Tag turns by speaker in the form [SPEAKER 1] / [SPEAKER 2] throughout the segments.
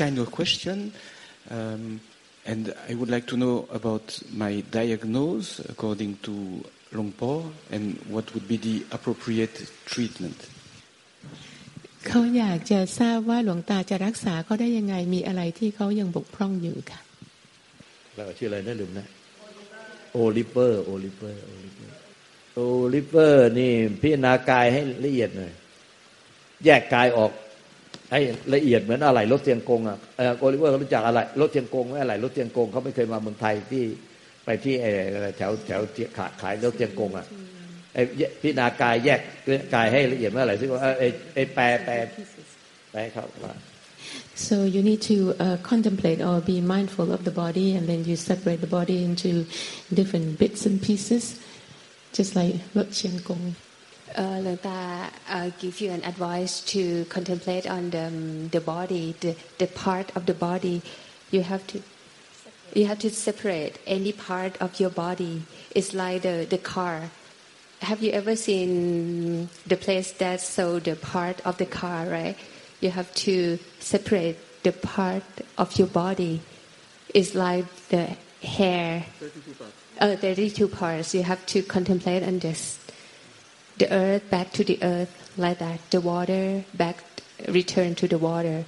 [SPEAKER 1] I have same kind of question, um, and I would like to know about my diagnosis according to Longpo and what would be the appropriate treatment.
[SPEAKER 2] เขาอยากจะทราบว่าหลวงตาจะรักษาเขาได้ยังไงมีอะไรที่เขายังบกพร่องอยู่ค่ะ
[SPEAKER 3] เราชื่ออะไรนะลืมนะโอลิเปอร์โอลิเปอร์โอลิเปอร์โอลิเปอร์นี่พิจารณากายให้ละเอียดหน่อยแยกกายออก ให้ละเอียดเหมือนอะไรรถเตียงกงอะโอลิเวอร์เขารู้จักอะไรรถเตียงกงไม่อะไรรถเตียงกงเขาไม่เคยมาเมืองไทยที่ไปที่แถวแถวขาขายรถเตียงกงอะไอ้พิจารณากายแยกกายให้ละเอียดเมื่อไหร่ซึ่งว่าไอ้ไอ้แปลแปลแปลเขาว่า
[SPEAKER 2] So you need to uh, contemplate or be mindful of the body, and then you separate the body into different bits and pieces, just like Lok Chen Gong.
[SPEAKER 4] Uh, uh, give you an advice to contemplate on the, um, the body, the, the part of the body. You have to you have to separate any part of your body. It's like the, the car. Have you ever seen the place that sold the part of the car, right? you have to separate the part of your body. It's like the hair. 32 parts. Uh, 32 parts. You have to contemplate on this The earth back to the earth, like that. The water back, return to the water.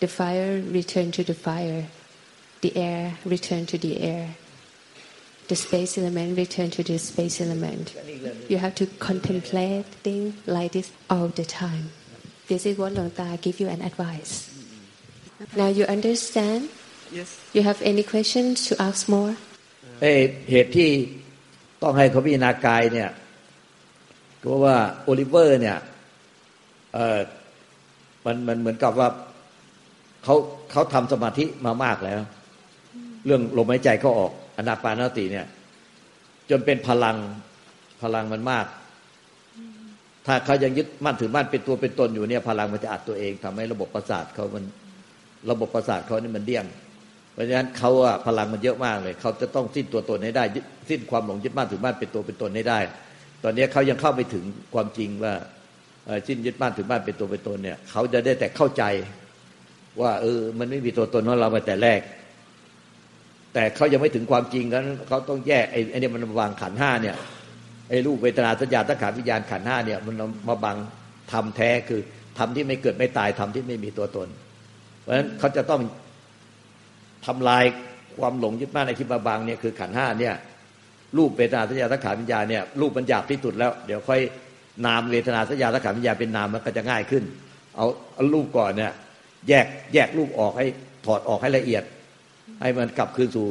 [SPEAKER 4] The fire return to the fire. The air return to the air. The space element return to the space element. You have to contemplate things like this all the time. This is what Long Ta give you an advice. Now you understand?
[SPEAKER 1] Yes.
[SPEAKER 4] You have any questions to ask more?
[SPEAKER 3] เอเหตุที่ต้องให้เขาพิจารณากายเนี่ย ก็ว่าโอลิเวอร์เนี่ยเออมันมันเหมือนกับว่าเขาเขาทำสมาธิมามากแล้ว เรื่องลมหายใจเขาออกอนาปานสติเนี่ย จนเป็นพลังพลังมันมาก ถ้าเขายังยึดมั่นถือมั่นเป็นตัวเป็นตนอยู่เนี่ย พลังมันจะอัดตัวเองทำให้ระบบประสาทเขามันระบบประสาทเขานี่มันเดี่ยงเพราะฉะนั้นเขาอะพลังมันเยอะมากเลย เขาจะต้องสิ้นตัวตนให้ได้ สิ้นความหลงยึดมั่นถือมั่นเป็นตัวเป็นตนให้ได้ ตอนนี้เขายังเข้าไม่ถึงความจริงว่าสิ้นยึดมั่นถือมั่นเป็นตัวเป็นตนเนี่ยเขาจะได้แต่เข้าใจว่าเออมันไม่มีตัวตนของเรามาแต่แรก แต่เขายังไม่ถึงความจริงนั้นเขาต้องแยกไอ้ไอ้นี่มันวางขันห้าเนี่ยไอ้รูปเวทนาสัญญาตั้งขาวิญญาณขันห้าเนี่ยมันมาบังทำแท้คือทำที่ไม่เกิดไม่ตายทำที่ไม่มีตัวตน เพราะฉะนั้นเขาจะต้องทำลายความหลงยึดมั่นในที่มาบังเนี่ยคือขันห้าเนี่ย รูปเวทนาสัญญาตั้งขาวิญญาณเนี่ยรูปมันหยาบที่สุดแล้ว เดี๋ยวค่อยนามเวทนาสัญญาตั้งขาวิญญาณเป็นนามมันก็จะง่ายขึ้น เอาเอารูปก่อนเนี่ยแยกแยกรูปออกให้ถอดออกให้ละเอียด ให้มันกลับคืนสู่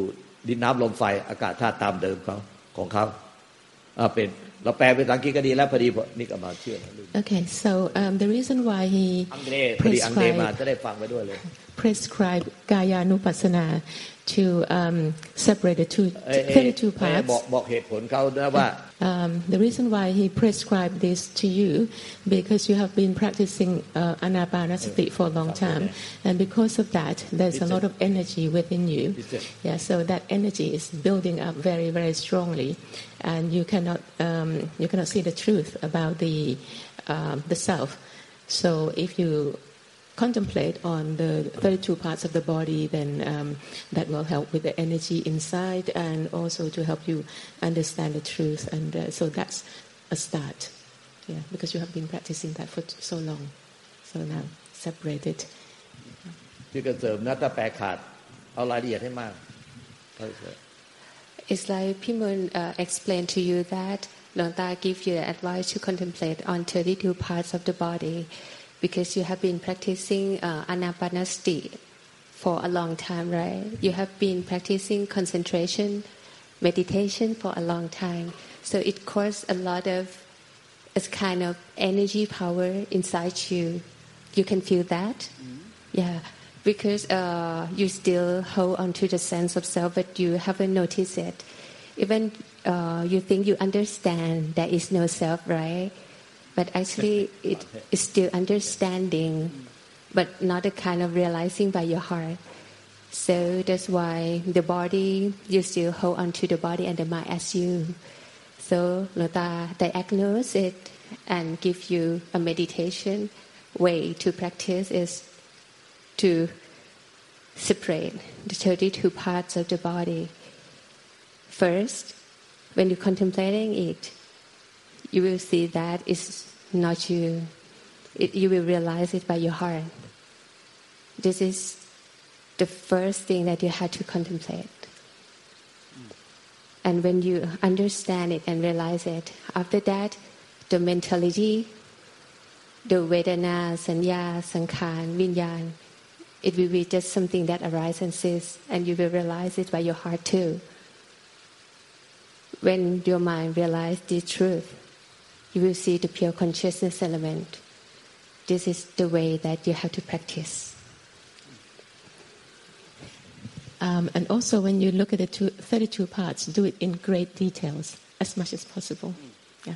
[SPEAKER 3] ดินน้ำลมไฟอากาศธาตุตามเดิมเขาของเขาเป็นเราแปลเป็นภาษาอังกฤษก็ดีแล้วพอดีนี่ก็มาเชื่อ
[SPEAKER 2] Okay so um, the reason why he
[SPEAKER 3] อังเดพอดีอังเดมาจะได้ฟังไปด้วยเลย
[SPEAKER 2] prescribe Gaya Nupassana to um, separate the two 32 parts
[SPEAKER 3] บอกบอกเหตุผลเขานะว่า
[SPEAKER 2] Um, the reason why he prescribed this to you because you have been practicing uh, anapanasati for a long time, and because of that, there's a lot of energy within you. Yeah, so that energy is building up very, very strongly, and you cannot um, you cannot see the truth about the uh, the self. So if you contemplate on the 32 parts of the body, then um, that will help with the energy inside and also to help you understand the truth. And uh, so that's a start. Yeah, because you have been practicing that for so long. So now separate it.
[SPEAKER 3] ที่กระเสริมนะถ้าแปลขาดเอารายละเอียดให้มาก
[SPEAKER 4] It's like Pimun uh, explained to you that Longta give you the advice to contemplate on 32 parts of the body because you have been practicing uh, anapanasati for a long time, right? You have been practicing concentration, meditation for a long time. So it causes a lot of a kind of energy power inside you. You can feel that, mm-hmm. yeah, because uh, you still hold on to the sense of self, but you haven't noticed it. Even uh, you think you understand there is no self, right? But actually it is still understanding, but not a kind of realizing by your heart. So that's why the body, you still hold on to the body and the mind as you. So Lota diagnose it and give you a meditation way to practice is to separate the 32 parts of the body. First, when you're contemplating it, you will see that it's not you. It, you will realize it by your heart. This is the first thing that you had to contemplate. Hmm. And when you understand it and realize it, after that, the mentality, the Vedana, Sanya, Sankhan, Vinyan, it will be just something that arises and says, and you will realize it by your heart too. When your mind realizes the truth, you will see the pure consciousness element. This is the way that you have to practice.
[SPEAKER 2] Um, and also, when you look at the two, 32 parts, do it in great details as much as possible. Yeah.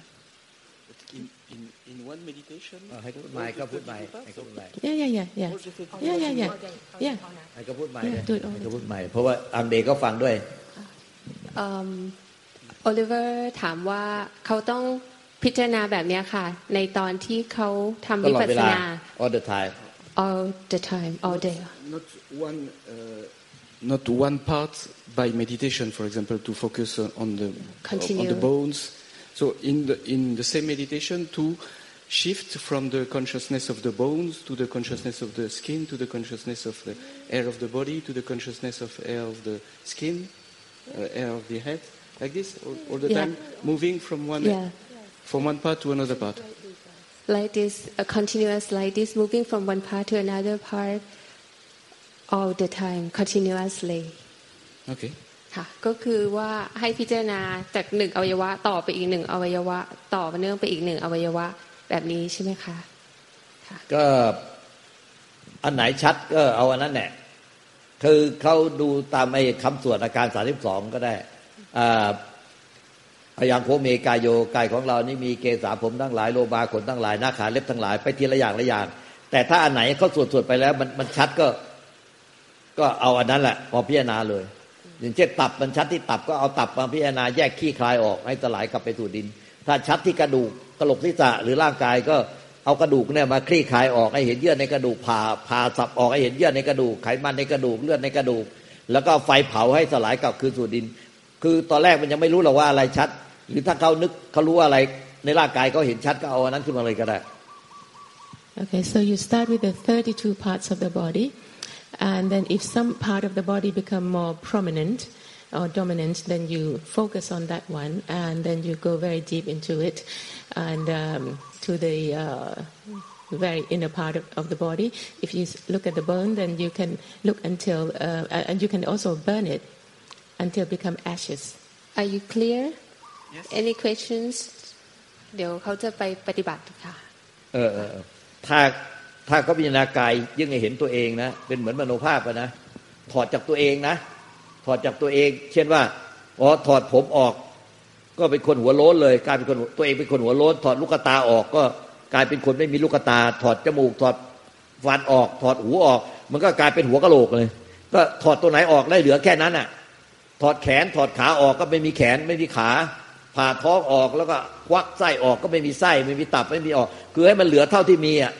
[SPEAKER 1] But in, in, in one meditation,
[SPEAKER 3] เออให้เขาพูดใหม่ก็พูดใหม่ให้เขาพูดใหม่
[SPEAKER 2] Yeah, yeah, yeah, yeah. Yeah, yeah, yeah. Yeah.
[SPEAKER 3] ให้เขาพูดใหม่
[SPEAKER 2] Yeah,
[SPEAKER 3] เลย
[SPEAKER 2] do it all
[SPEAKER 3] ให้เขาพูดใหม่ เพราะว่าอังเดก็ฟังด้วย
[SPEAKER 4] โอลิเวอร์ถามว่าเขาต้อง พิจารณาแบบเนี้ยค่ะ ในตอนที่เขาทำ
[SPEAKER 3] ต
[SPEAKER 4] วิ
[SPEAKER 3] ลอด
[SPEAKER 4] ปัส
[SPEAKER 3] เว
[SPEAKER 4] ส
[SPEAKER 3] ลา
[SPEAKER 4] นา
[SPEAKER 3] all the time
[SPEAKER 4] all the time all day
[SPEAKER 1] not one, uh, not one part by meditation, for example, to focus on, on the
[SPEAKER 4] Continue.
[SPEAKER 1] on the bones. So in the in the same meditation, to shift from the consciousness of the bones to the consciousness of the skin, to the consciousness of the air of the body, to the consciousness of air of the skin, uh, air of the head, like this, all, all the
[SPEAKER 4] Yeah.
[SPEAKER 1] time, moving from one
[SPEAKER 4] Yeah.
[SPEAKER 1] From one part to another part.
[SPEAKER 4] like this a continuous like this moving from one part to another part all the time continuously
[SPEAKER 1] Okay.
[SPEAKER 4] ค่ะก็คือว่าให้พิจารณาจากหนึ่งอวัยวะต่อไปอีกหนึ่งอวัยวะ ต่อเนื่องไปอีกหนึ่งอวัยวะแบบนี้ใช่ไหมคะ
[SPEAKER 3] ก็อันไหนชัดก็เอาอันนั้นแหละคือเขาดูตามไอ้คำสวดอาการสาสิบสองก็ได้ อ่าพยางโคเมกายโยกายของเรานี่มีเกสาผมทั้งหลายโลบาขนทั้งหลายหน้าขาเล็บทั้งหลายไปทีละอย่างละอย่าง แต่ถ้าอันไหนเขาสวดสวดไปแล้วมันมันชัดก็ ก็เอาอันนั้นแหละพอพิจารณาเลย อย่างเช่นตับมันชัดที่ตับก็เอาตับมาพิจารณาแยกขี้คลายออกให้สลายกลับไปสู่ดิน ถ้าชัดที่กระดูกกระโหลกศีรษะหรือร่างกายก็เอากระดูกเนี่ยมาคลี่คลายออกให้เห็นเยื่อในกระดูกผ่าผ่าสับออกให้เห็นเยื่อในกระดูกไขมันในกระดูกเลือดในกระดูก แล้วก็ไฟเผาให้สลายกลับคืนสู่ดิน คือตอนแรกมันยังไม่รู้หรอกว่าอะไรชัด หรือถ้าเขานึกเขารู้ว่าอะไรในร่างกายเขาเห็นชัดก็เอาอันนั้นขึ้นมาเลยก็ได้
[SPEAKER 2] Okay, so you start with the 32 parts of the body, and then if some part of the body become more prominent or dominant, then you focus on that one, and then you go very deep into it, and um, to the uh, very inner part of, of the body. If you s- look at the bone, then you can look until, uh, and you can also burn it until it become ashes.
[SPEAKER 4] Are you clear
[SPEAKER 1] Yes.
[SPEAKER 4] Any questions เดี๋ยวเขาจะไปปฏิบัติค่ะ
[SPEAKER 3] เออเออเออถ้าถ้าเขาพิจารณากายยิ่งให้เห็นตัวเองนะ เป็นเหมือนมโนภาพอะนะ ถอดจากตัวเองนะ ถอดจากตัวเอง เช่นว่าอ๋อถอดผมออก ก็เป็นคนหัวโล้นเลยกลายเป็นคนตัวเองเป็นคนหัวโล้น ถอดลูกตาออก ก็กลายเป็นคนไม่มีลูกตา ถอดจมูก ถอดฟันออก ถอดหูออก มันก็กลายเป็นหัวกะโหลกเลย ก็ถอดตัวไหนออกได้เหลือแค่นั้นอะ ถอดแขนถอดขาออกก็ไม่มีแขนไม่มีขา ผ่าท้องออกแล้วก็ควักไส้ออกก็ไม่มีไส้ไม่มีตับไม่มีออก คือให้มันเหลือเท่าที่มีอะ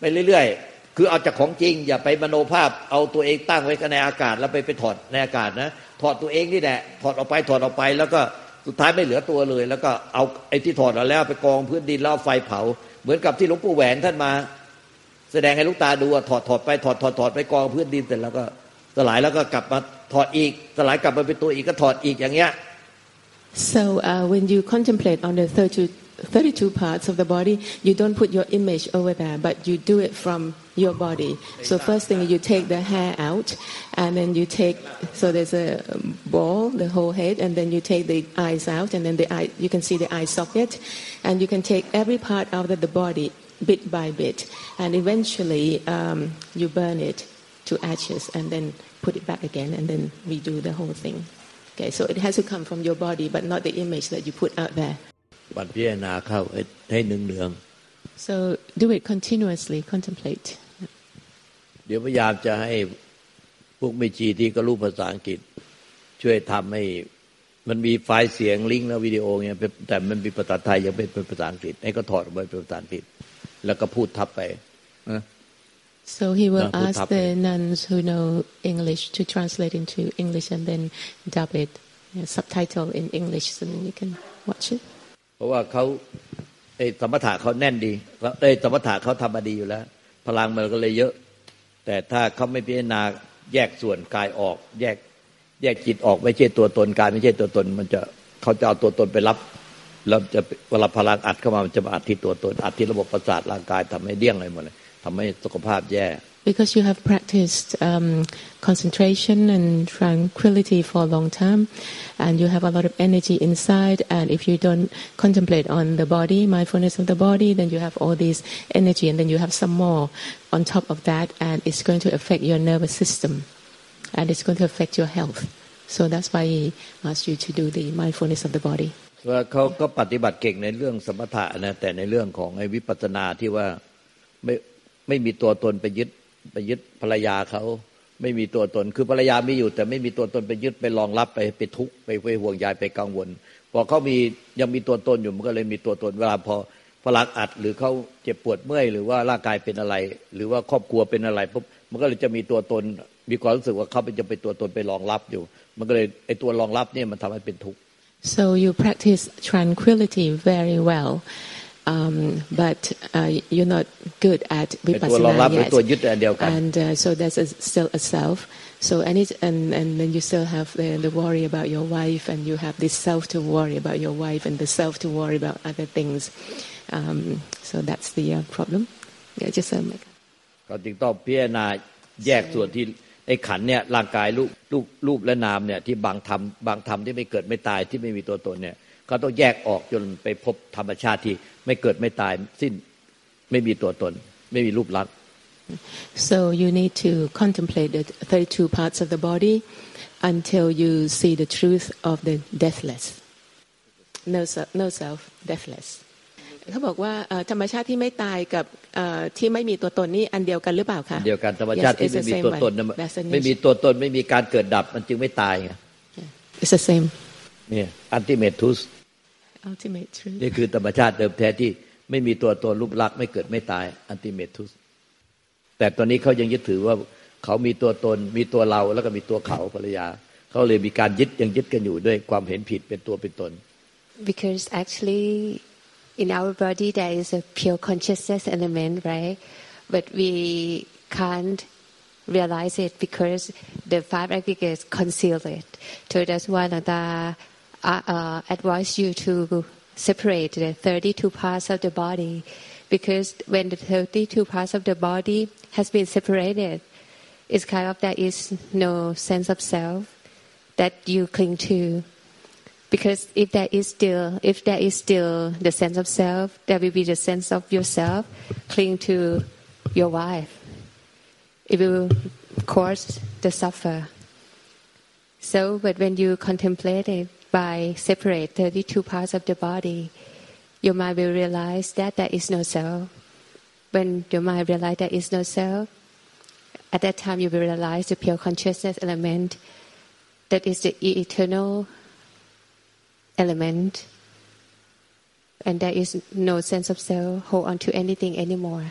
[SPEAKER 3] ไปเรื่อยๆ คือเอาจากของจริง อย่าไปมโนภาพเอาตัวเองตั้งไว้ในอากาศ แล้วไปไปถอดในอากาศนะถอดตัวเองนี่แหละถอดออกไปถอดออกไปแล้วก็สุดท้ายไม่เหลือตัวเลย แล้วก็เอาไอ้ที่ถอดออกแล้วไปกองพื้นดินแล้วไฟเผา เหมือนกับที่หลวงปู่แหวนท่านมา แสดงให้ลูกตาดูอะถอดถอดไปถอดถอดถอดไปกองพื้นดินเสร็จแล้วก็สลายแล้วก็กลับมาถอดอีกสลายกลับมาเป็นตัวอีกก็ถอดอีกอย่างเงี้ย
[SPEAKER 2] So uh, when you contemplate on the 32, 32 parts of the body, you don't put your image over there, but you do it from your body. So first thing you take the hair out, and then you take so there's a ball, the whole head, and then you take the eyes out, and then the eye you can see the eye socket, and you can take every part out of the body bit by bit, and eventually um, you burn it to ashes, and then put it back again, and then redo the whole thing. Okay, so it has to come from your body, but not the image that you put out there.
[SPEAKER 3] บัดพิจารณาเข้าให้ให้หนึ่งเนือง
[SPEAKER 2] So do it continuously, contemplate.
[SPEAKER 3] ๆเดี๋ยวพยายามจะให้พวกไม่จีที่ก็รู้ภาษาอังกฤษ ช่วยทำให้มันมีไฟล์เสียงลิงก์และวิดีโอเนี่ยเป็นแต่มันมีภาษาไทยยังเป็นเป็นภาษาอังกฤษให้ก็ถอดออกไปเป็นภาษาอังกฤษ แล้วก็พูดทับไปนะ
[SPEAKER 2] So he will ask the nuns who know English to translate into English and then dub it, you know, subtitle in English, so then you can watch it.
[SPEAKER 3] เพราะว่าเขาไอ้สมถะเขาแน่นดีไอ้สมถะเขาทำมาดีอยู่แล้ว พลังมันก็เลยเยอะ แต่ถ้าเขาไม่พิจารณาแยกส่วนกายออก แยกแยกจิตออกไม่ใช่ตัวตนกายไม่ใช่ตัวตน มันจะเขาจะเอาตัวตนไปรับแล้วจะเวลาพลังอัดเข้ามามันจะมาอัดที่ตัวตนอัดที่ระบบประสาทร่างกายทำให้เดี้ยงอะไรหมดเลย ทำให้สุขภาพแย่
[SPEAKER 2] Because you have practiced um, concentration and tranquility for a long time, and you have a lot of energy inside, and if you don't contemplate on the body, mindfulness of the body, then you have all this energy, and then you have some more on top of that, and it's going to affect your nervous system, and it's going to affect your health. So that's why he asked you to do the mindfulness of the body.
[SPEAKER 3] ว่าเขาก็ปฏิบัติเก่งในเรื่องสมถะนะแต่ในเรื่องของไอ้วิปัสสนาที่ว่าไม่ ไม่มีตัวตนไปยึดไปยึดภรรยาเขาไม่มีตัวตน คือภรรยามีอยู่ แต่ไม่มีตัวตนไปยึดไปรองรับไปไปทุกข์ไปไปห่วงใยไปกังวล พอเขามียังมีตัวตนอยู่มันก็เลยมีตัวตนเวลาพอพลังอัดหรือเขาเจ็บปวดเมื่อยหรือว่าร่างกายเป็นอะไร หรือว่าครอบครัวเป็นอะไรปุ๊บมันก็เลยจะมีตัวตน มีความรู้สึกว่าเขาเป็นจะเป็นตัวตนไปรองรับอยู่ มันก็เลยไอ้ตัวรองรับเนี่ยมันทำให้เป็นทุกข์
[SPEAKER 2] So you practice tranquility very well, um, but uh, you're not good at vipassana yet. And uh, so there's a, still a self. So and, it, and and then you still have the, the worry about your wife, and you have this self to worry about your wife, and the self to worry about other things. Um, so that's the uh, problem. Yeah, just uh, make.
[SPEAKER 3] ก็จึงต้องพิจารณาแยกส่วนที่ไอ้ขันเนี่ยร่างกายรูปรูปรูปและนามเนี่ยที่บางธรรมบางธรรมที่ไม่เกิดไม่ตายที่ไม่มีตัวตนเนี่ย เขาต้องแยกออกจนไปพบธรรมชาติที่ไม่เกิดไม่ตายสิ้นไม่มีตัวตน ไม่มีรูปลักษณ์
[SPEAKER 2] so you need to contemplate the 32 parts of the body until you see the truth of the deathless no self, no self deathless เขาบอกว่าธรรมชาติที่ไม่ตายกับที่ไม่มีตัวตนนี่อันเดียวกันหรือเปล่าคะ
[SPEAKER 3] เดียวกันธรรมชาติที่ไม่มีตัวตนไม่มีตัวตนไม่มีการเกิดดับมันจึงไม่ตายไง
[SPEAKER 2] It's the same
[SPEAKER 3] เนี่ย ultimate truth
[SPEAKER 2] ultimate truth
[SPEAKER 3] นี่คือธรรมชาติเดิมแท้ที่ไม่มีตัวตนรูปลักษณ์ไม่เกิดไม่ตาย ultimate truth แต่ตอนนี้เขายังยึดถือว่าเขามีตัวตนมีตัวเราแล้วก็มีตัวเขาภรรยาเขาเลยมีการยึดยังยึดกันอยู่ด้วยความเห็นผิดเป็นตัวเป็นตน
[SPEAKER 4] because actually in our body there is a pure consciousness element, right? But we can't realize it because the five aggregates conceal it. So that's why Nanda uh, advise you to separate the 32 parts of the body because when the 32 parts of the body has been separated, it's kind of there is no sense of self that you cling to. Because if there is still if there is still the sense of self there will be the sense of yourself cling to your wife. It will cause the suffer. So but when you contemplate it by separate 32 parts of the body your mind will realize that there is no self when your mind realize there is no self at that time you will realize the pure consciousness element that is the eternal element and there is no sense of self hold on to anything anymore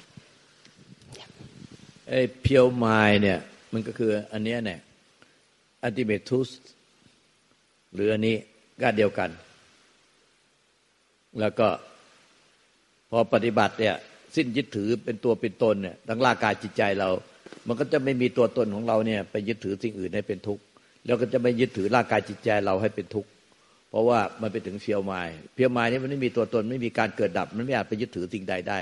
[SPEAKER 3] ไอ้เพียวไม้เนี่ยมันก็คืออันนี้เนี่ยอัติเมทุส หรืออันนี้ก็เดียวกัน แล้วก็พอปฏิบัติเนี่ย สิ้นยึดถือเป็นตัวเป็นตนเนี่ยทั้งร่างกายจิตใจเรา มันก็จะไม่มีตัวตนของเราเนี่ย ไปยึดถือสิ่งอื่นให้เป็นทุกข์แล้วก็จะไม่ยึดถือร่างกายจิตใจเราให้เป็นทุกข์เพราะว่ามันไปถึงเพียวไม้เพียวไม้นี่มันไม่มีตัวตนไม่มีการเกิดดับ มันไม่อาจไปยึดถือสิ่งใดได้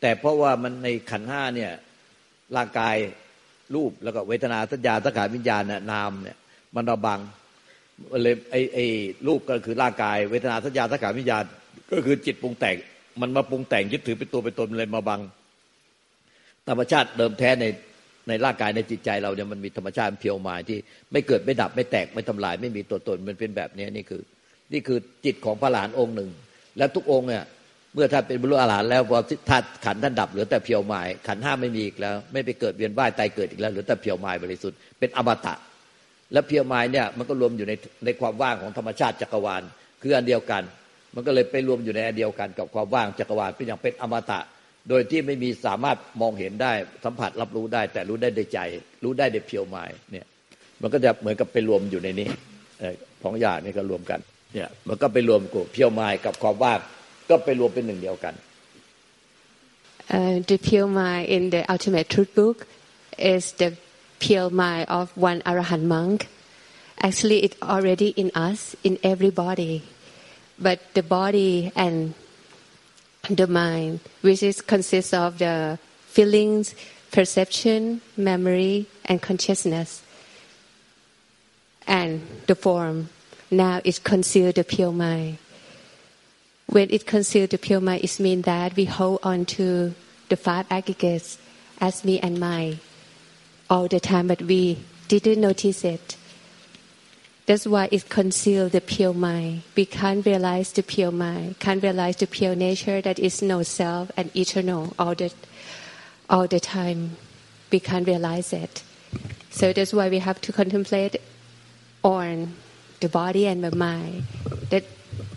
[SPEAKER 3] แต่เพราะว่ามันในขันห้าเนี่ยร่างกายรูปแล้วก็เวทนาสัญญาสังขารวิญญาณเนี่ยนามเนี่ยมันระบัง เลยไอไอ้รูปก็คือร่างกายเวทนาสัญญาสังขารวิญญาณก็คือจิตปรุงแต่งมันมาปรุงแต่งยึดถือเป็นตัวเป็นตนเลยมาบัง ธรรมชาติเดิมแท้ในในร่างกายในจิตใจเราเนี่ยมันมีธรรมชาติเพียวมาที่ไม่เกิดไม่ดับไม่แตกไม่ทำลาย ไม่มีตัวตนมันเป็นแบบนี้นี่คือ นี่คือจิตของพระหลานองค์หนึ่ง และทุกองค์เนี่ยเมื่อท่านเป็นบรรลุอรหันต์แล้วพอท่านขันท่านดับเหลือแต่เพียวหมายขันห้าไม่มีอีกแล้ว ไม่ไปเกิดเวียนว่ายตายเกิดอีกแล้วเหลือแต่เพียวหมายบริสุทธิ์เป็นอมตะ และเพียวหมายเนี่ยมันก็รวมอยู่ในในความว่างของธรรมชาติจักรวาล คืออันเดียวกัน มันก็เลยไปรวมอยู่ในอันเดียวกันกับความว่างจักรวาลเป็นอย่างเป็นอมตะ โดยที่ไม่มีสามารถมองเห็นได้สัมผัสรับรู้ได้ แต่รู้ได้ในใจ รู้ได้ในเพียวหมายเนี่ยมันก็จะเหมือนกับไปรวมอยู่ในนี้ของอย่างนี่ก็รวมกันเนี่ยมันก็ไปรวมกับเพียวหมายกับความว่างก็ไปรวมเป็นหนึ่งเดียวกัน
[SPEAKER 4] uh, the pure mind in the ultimate truth book is the pure mind of one arahant monk actually it's already in us in everybody but the body and the mind, which is consists of the feelings, perception, memory, and consciousness, and the form. Now it conceals the pure mind. When it conceals the pure mind, it means that we hold on to the five aggregates as me and my all the time, but we didn't notice it. That's why it conceals the pure mind. We can't realize the pure mind, can't realize the pure nature that is no self and eternal all the, all the time. We can't realize it. So that's why we have to contemplate on the body and the mind that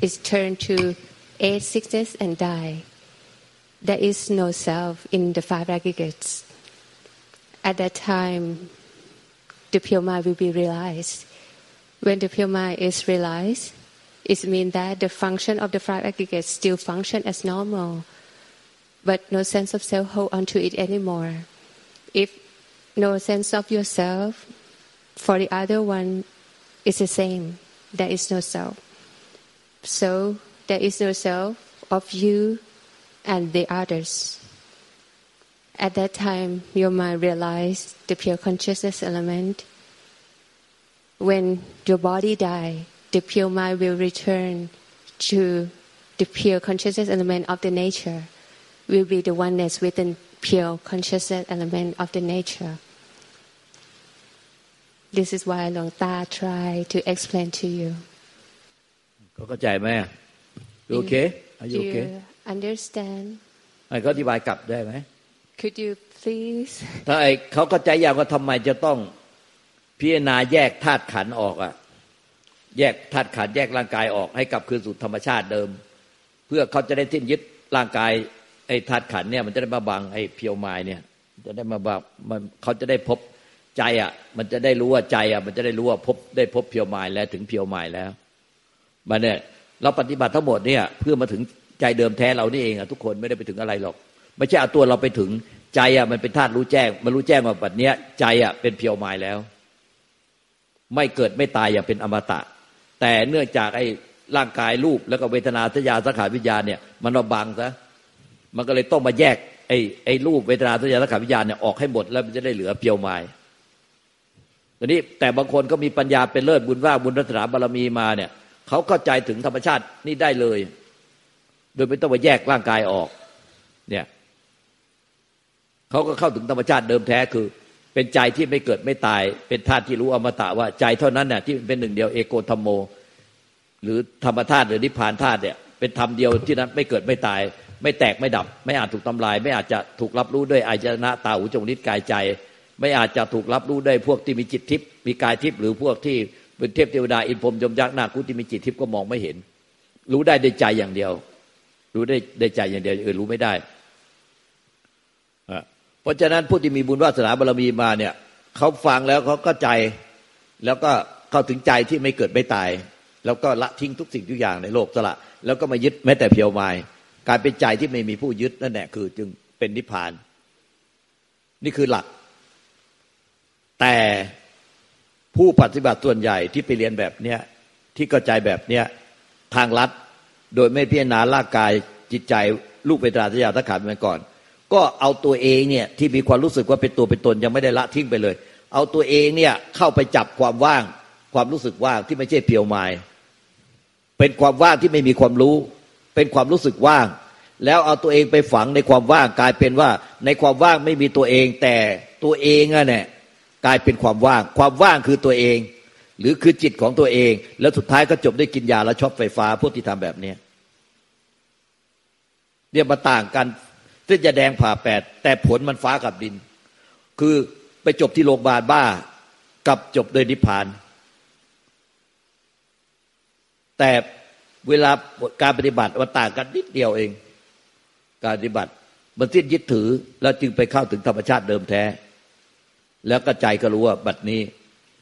[SPEAKER 4] is turned to age, sickness, and die. There is no self in the five aggregates. At that time, the pure mind will be realized when the pure mind is realized, it means that the function of the five aggregates still function as normal, but no sense of self hold onto it anymore. If no sense of yourself, for the other one, it's the same. There is no self. So there is no self of you and the others At that time, your mind realized the pure consciousness element when your body die, the pure mind will return to the pure consciousness element of the nature, will be the oneness within pure consciousness element of the nature. This is why Long Ta try to explain to you.
[SPEAKER 3] เข้าใจไหมโอเค Are you okay
[SPEAKER 4] understand
[SPEAKER 3] ไอ้เขาอธิบายกลับได้ไหม
[SPEAKER 4] Could you please
[SPEAKER 3] ถ้าไอ้เขาเข้าใจอยางว่าทำไมจะต้องพิจารณาแยกธาตุขันออกอะแยกธาตุขันแยกร่างกายออกให้กลับคืนสู่ธรรมชาติเดิม เพื่อเขาจะได้ทิ้นยึดร่างกายไอ้ธาตุขันเนี่ยมันจะได้มาบังไอ้เพียวไม้เนี่ย จะได้มาบังมันเขาจะได้พบใจอะ มันจะได้รู้ว่าใจอะ มันจะได้รู้ว่าพบได้พบเพียวไม้แล้วถึงเพียวไม้แล้วมาเนี่ยเราปฏิบัติทั้งหมดเนี่ย เพื่อมาถึงใจเดิมแท้เรานี่เองอะทุกคนไม่ได้ไปถึงอะไรหรอก ไม่ใช่เอาตัวเราไปถึงใจอะมันเป็นธาตุรู้แจ้ง มันรู้แจ้งว่าปัจเนี้ย ใจอะเป็นเพียวไม้แล้ว ไม่เกิดไม่ตายอย่างเป็นอมตะ แต่เนื่องจากไอ้ร่างกายรูปแล้วก็เวทนาสัญญาสังขารวิญญาณเนี่ยมันเระบังซะมันก็เลยต้องมาแยกไอ้ไอ้รูปเวทนาสัญญาสังขารวิญญาณเนี่ยออกให้หมดแล้วมันจะได้เหลือเพียวไม้ตอนนี้แต่บางคนก็มีปัญญาเป็นเลิศบุญว่าบุญรัตนาบารมีมาเนี่ยเขาเข้าใจถึงธรรมชาตินี่ได้เลย โดยไม่ต้องมาแยกร่างกายออก เนี่ย เขาก็เข้าถึงธรรมชาติเดิมแท้คือ เป็นใจที่ไม่เกิดไม่ตาย เป็นธาตุที่รู้อมตะว่าใจเท่านั้นน่ะที่เป็นหนึ่งเดียวเอโกธรรมโม หรือธรรมธาตุหรือนิพพานธาตุเนี่ยเป็นธรรมเดียวที่นั้นไม่เกิดไม่ตาย ไม่แตกไม่ดับ ไม่อาจถูกทำลาย ไม่อาจจะถูกรับรู้ด้วยอายนะตาหูจมูกลิ้นกายใจ ไม่อาจจะถูกรับรู้ด้วยพวกที่มีจิตทิพย์มีกายทิพย์หรือพวกที่เป็นเทพเทวดาอินพรมยมยักษ์นาคุที่มีจิตทิพย์ก็มองไม่เห็น รู้ได้ด้วยใจอย่างเดียว รู้ได้ด้วยใจอย่างเดียวอื่นรู้ไม่ได้ เพราะฉะนั้นผู้ที่มีบุญวาสนาบารมีมาเนี่ยเขาฟังแล้วเขาก็ใจแล้วก็เข้าถึงใจที่ไม่เกิดไม่ตาย แล้วก็ละทิ้งทุกสิ่งทุกอย่างในโลกสละ แล้วก็มายึดแม้แต่เพียวไม้การเป็นใจที่ไม่มีผู้ยึดนั่นแหละคือ จึงเป็นนิพพาน นี่คือหลัก แต่ผู้ปฏิบัติส่วนใหญ่ที่ไปเรียนแบบเนี้ยที่เข้าใจแบบเนี้ยทางลัดโดยไม่พิจารณาร่างกายจิตใจลูกเวทนาสัญญาสังขารมาก่อน ก็เอาตัวเองเนี่ยที่มีความรู้สึกว่าเป็นตัวเป็นตนยังไม่ได้ละทิ้งไปเลย เอาตัวเองเนี่ยเข้าไปจับความว่าง ความรู้สึกว่างที่ไม่ใช่เพียวไม้เป็นความว่างที่ไม่มีความรู้ เป็นความรู้สึกว่าง แล้วเอาตัวเองไปฝังในความว่างกลายเป็นว่า ในความว่างไม่มีตัวเอง แต่ตัวเองอะเนี่ยกลายเป็นความว่าง ความว่างคือตัวเอง หรือคือจิตของตัวเอง แล้วสุดท้ายก็จบด้วยกินยาและช็อตไฟฟ้าพวกที่ทำแบบนี้เนี่ยมาต่างกัน ที่จะแดงผ่าแปด แต่ผลมันฟ้ากับดิน คือไปจบที่โรงพยาบาลบ้ากับจบโดยนิพพาน แต่เวลาการปฏิบัติมันต่างกันนิดเดียวเอง การปฏิบัติมันสิ้นยึดถือ แล้วจึงไปเข้าถึงธรรมชาติเดิมแท้ แล้วก็ใจก็รู้ว่าบัดนี้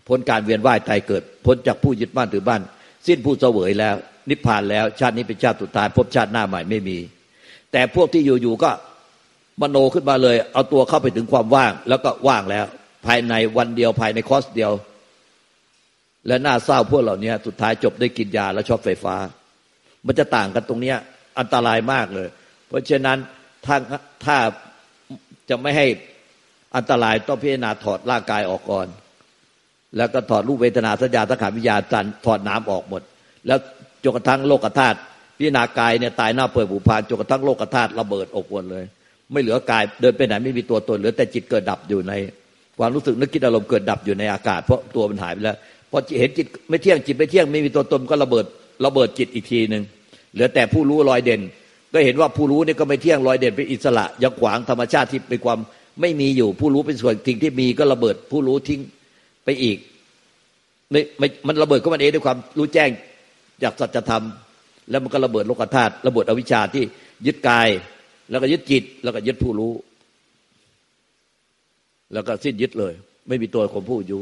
[SPEAKER 3] พ้นการเวียนว่ายตายเกิด พ้นจากผู้ยึดบ้านถือบ้านสิ้นผู้เสวยแล้ว นิพพานแล้ว ชาตินี้เป็นชาติสุดท้ายพบชาติหน้าใหม่ไม่มี แต่พวกที่อยู่ๆก็ มโนขึ้นมาเลย เอาตัวเข้าไปถึงความว่าง แล้วก็ว่างแล้ว ภายในวันเดียวภายในคอสเดียว และน่าเศร้าพวกเหล่านี้สุดท้ายจบได้กินยาแล้วชอบไฟฟ้า มันจะต่างกันตรงเนี้ยอันตรายมากเลย เพราะฉะนั้นถ้าถ้าจะไม่ให้อันตรายต้องพิจารณาถอดร่างกายออกก่อน แล้วก็ถอดรูปเวทนาสัญญาสังขารวิญญาณจันถอดน้ำออกหมด แล้วจนกระทั่งโลกธาตุพิจารณากายเนี่ยตายหน้าเปิดบุพานจนกระทั่งโลกธาตุระเบิดออกหมดเลย ไม่เหลือกายเดินไปไหนไม่มีตัวตนเหลือแต่จิตเกิดดับอยู่ใน ความรู้สึกนึกคิดอารมณ์เกิดดับอยู่ในอากาศ เพราะตัวมันหายไปแล้วพอเห็นจิตไม่เที่ยงจิตไม่เที่ยงไม่มีตัวตนก็ระเบิดระเบิดจิตอีกทีหนึ่งเหลือแต่ผู้รู้ลอยเด่น ก็เห็นว่าผู้รู้นี่ก็ไม่เที่ยงลอยเด่นเป็นอิสระยังขวางธรรมชาติที่เป็นความไม่มีอยู่ ผู้รู้เป็นส่วนสิ่งที่มีก็ระเบิดผู้รู้ทิ้งไปอีกไม่ไม่มันระเบิดก็มันเองด้วยความรู้แจ้งจากสัจธรรม แล้วมันก็ระเบิดโลกธาตุระเบิดอวิชชาที่ยึดกาย แล้วก็ยึดจิต แล้วก็ยึดผู้รู้ แล้วก็สิ้นยึดเลย ไม่มีตัวของผู้อยู่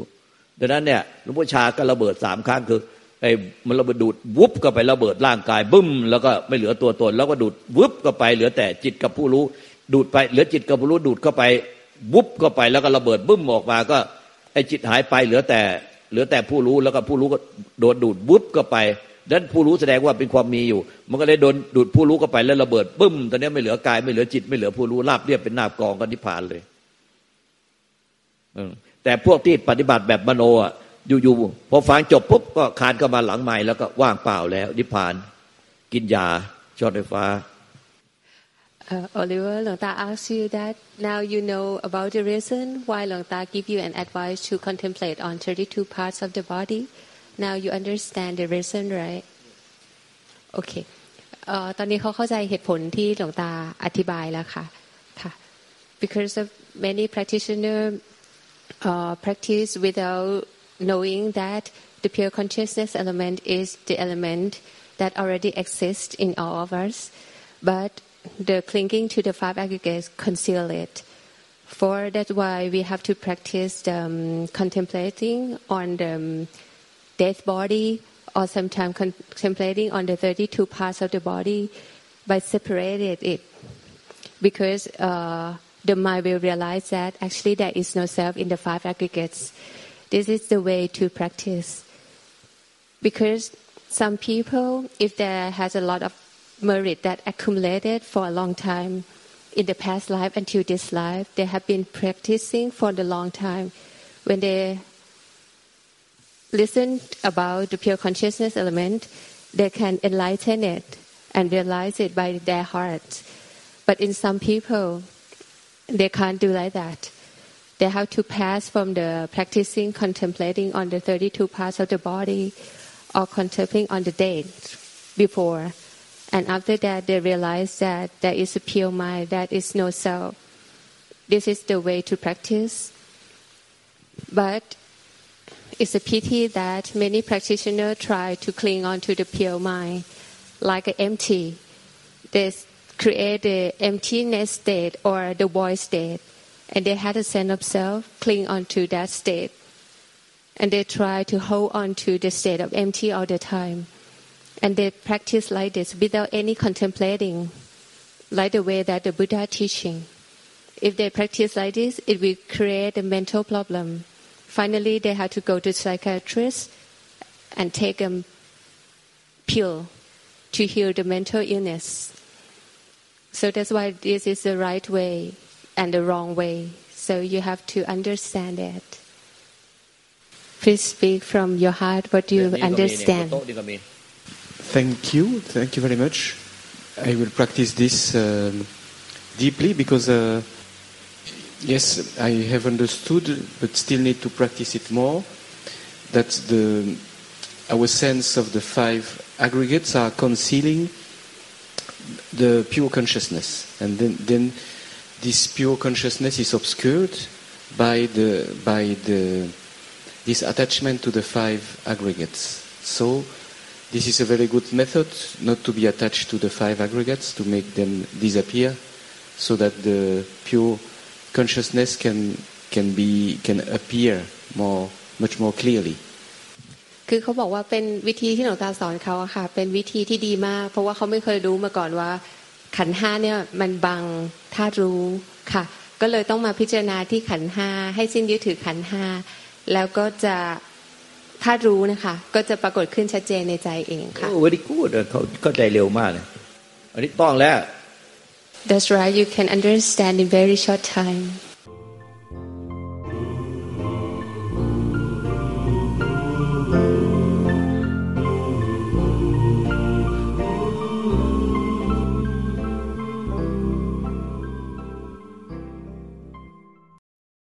[SPEAKER 3] ดังนั้นเนี่ยหลวงพ่อชาก็ระเบิดสามครั้งคือไอ้มันระเบิดดูดวุบก็ไประเบิดร่างกายบึ้ม แล้วก็ไม่เหลือตัวตน แล้วก็ดูดวุบก็ไป เหลือแต่จิตกับผู้รู้ ดูดไปเหลือจิตกับผู้รู้ดูดเข้าไปวุบก็ไปแล้วก็ระเบิดบึ้มออกมาก็ไอ้จิตหายไปเหลือแต่ เหลือแต่ผู้รู้แล้วก็ผู้รู้ก็โดนดูดวุบก็ไป ดังนั้นผู้รู้แสดงว่าเป็นความมีอยู่ มันก็เลยโดนดูดผู้รู้ก็ไปแล้วระเบิดบึ้มตอนนี้ไม่เหลือกายไม่เหลือจิต ไม่เหลือผู้รู้ราบเรียบเป็นนาบกองกันนิพพานเลยแต่พวกที่ปฏิบัติแบบมโนอะอยู่ๆพอฟังจบปุ๊บก็คานเข้ามาหลังใหม่แล้วก็ว่างเปล่าแล้ว นิพพาน กินยาช็อตไฟฟ้า
[SPEAKER 4] Uh, Oliver, Longta asks you that now you know about the reason why Longta give you an advice to contemplate on 32 parts of the body. Now you understand the reason, right? Okay. ตอนนี้เขาเข้าใจเหตุผลที่หลวงตาอธิบายแล้วค่ะค่ะ because of many practitioner uh, practice without knowing that the pure consciousness element is the element that already exists in all of us, but the clinging to the five aggregates conceal it. For that's why we have to practice um, contemplating on the um, death body or sometimes contemplating on the 32 parts of the body by separating it. Because uh, the mind will realize that actually there is no self in the five aggregates. This is the way to practice. Because some people, if there has a lot of merit that accumulated for a long time in the past life until this life, they have been practicing for the long time. When they listen about the pure consciousness element, they can enlighten it and realize it by their heart. But in some people, they can't do like that they have to pass from the practicing contemplating on the 32 parts of the body or contemplating on the day before. And after that, they realize that there is a pure mind, that is no self. This is the way to practice. But it's a pity that many practitioners try to cling on to the pure mind like an empty. They create the emptiness state or the void state and they had a sense of self, cling onto that state. And they try to hold on to the state of empty all the time. And they practice like this without any contemplating, like the way that the Buddha teaching. If they practice like this, it will create a mental problem. Finally, they had to go to psychiatrist and take a pill to heal the mental illness. So that's why this is the right way and the wrong way. So you have to understand it. Please speak from your heart what you understand.
[SPEAKER 1] Thank you. Thank you very much. I will practice this um, deeply because, uh, yes, I have understood, but still need to practice it more. That the our sense of the five aggregates are concealing the pure consciousness, and then then this pure consciousness is obscured by the by the this attachment to the five aggregates. So this is a very good method not to be attached to the five aggregates to make them disappear so that the pure consciousness can can be can appear more much more clearly
[SPEAKER 4] คือเขาบอกว่าเป็นวิธีที่หลวงตาสอนเขาอะค่ะ เป็นวิธีที่ดีมาก เพราะว่าเขาไม่เคยรู้มาก่อนว่า ขันห้าเนี่ยมันบังธาตุรู้ค่ะ ก็เลยต้องมาพิจารณาที่ขันห้าให้สิ้นยึดถือขันห้าแล้วก็จะธาตุรู้นะคะ ก็จะปรากฏขึ้นชัดเจนในใจเองค่ะ
[SPEAKER 3] โอ้ very good เขาเข้าใจเร็วมากเลยอันนี้ต้องแล้ว
[SPEAKER 4] That's right you can understand in very short time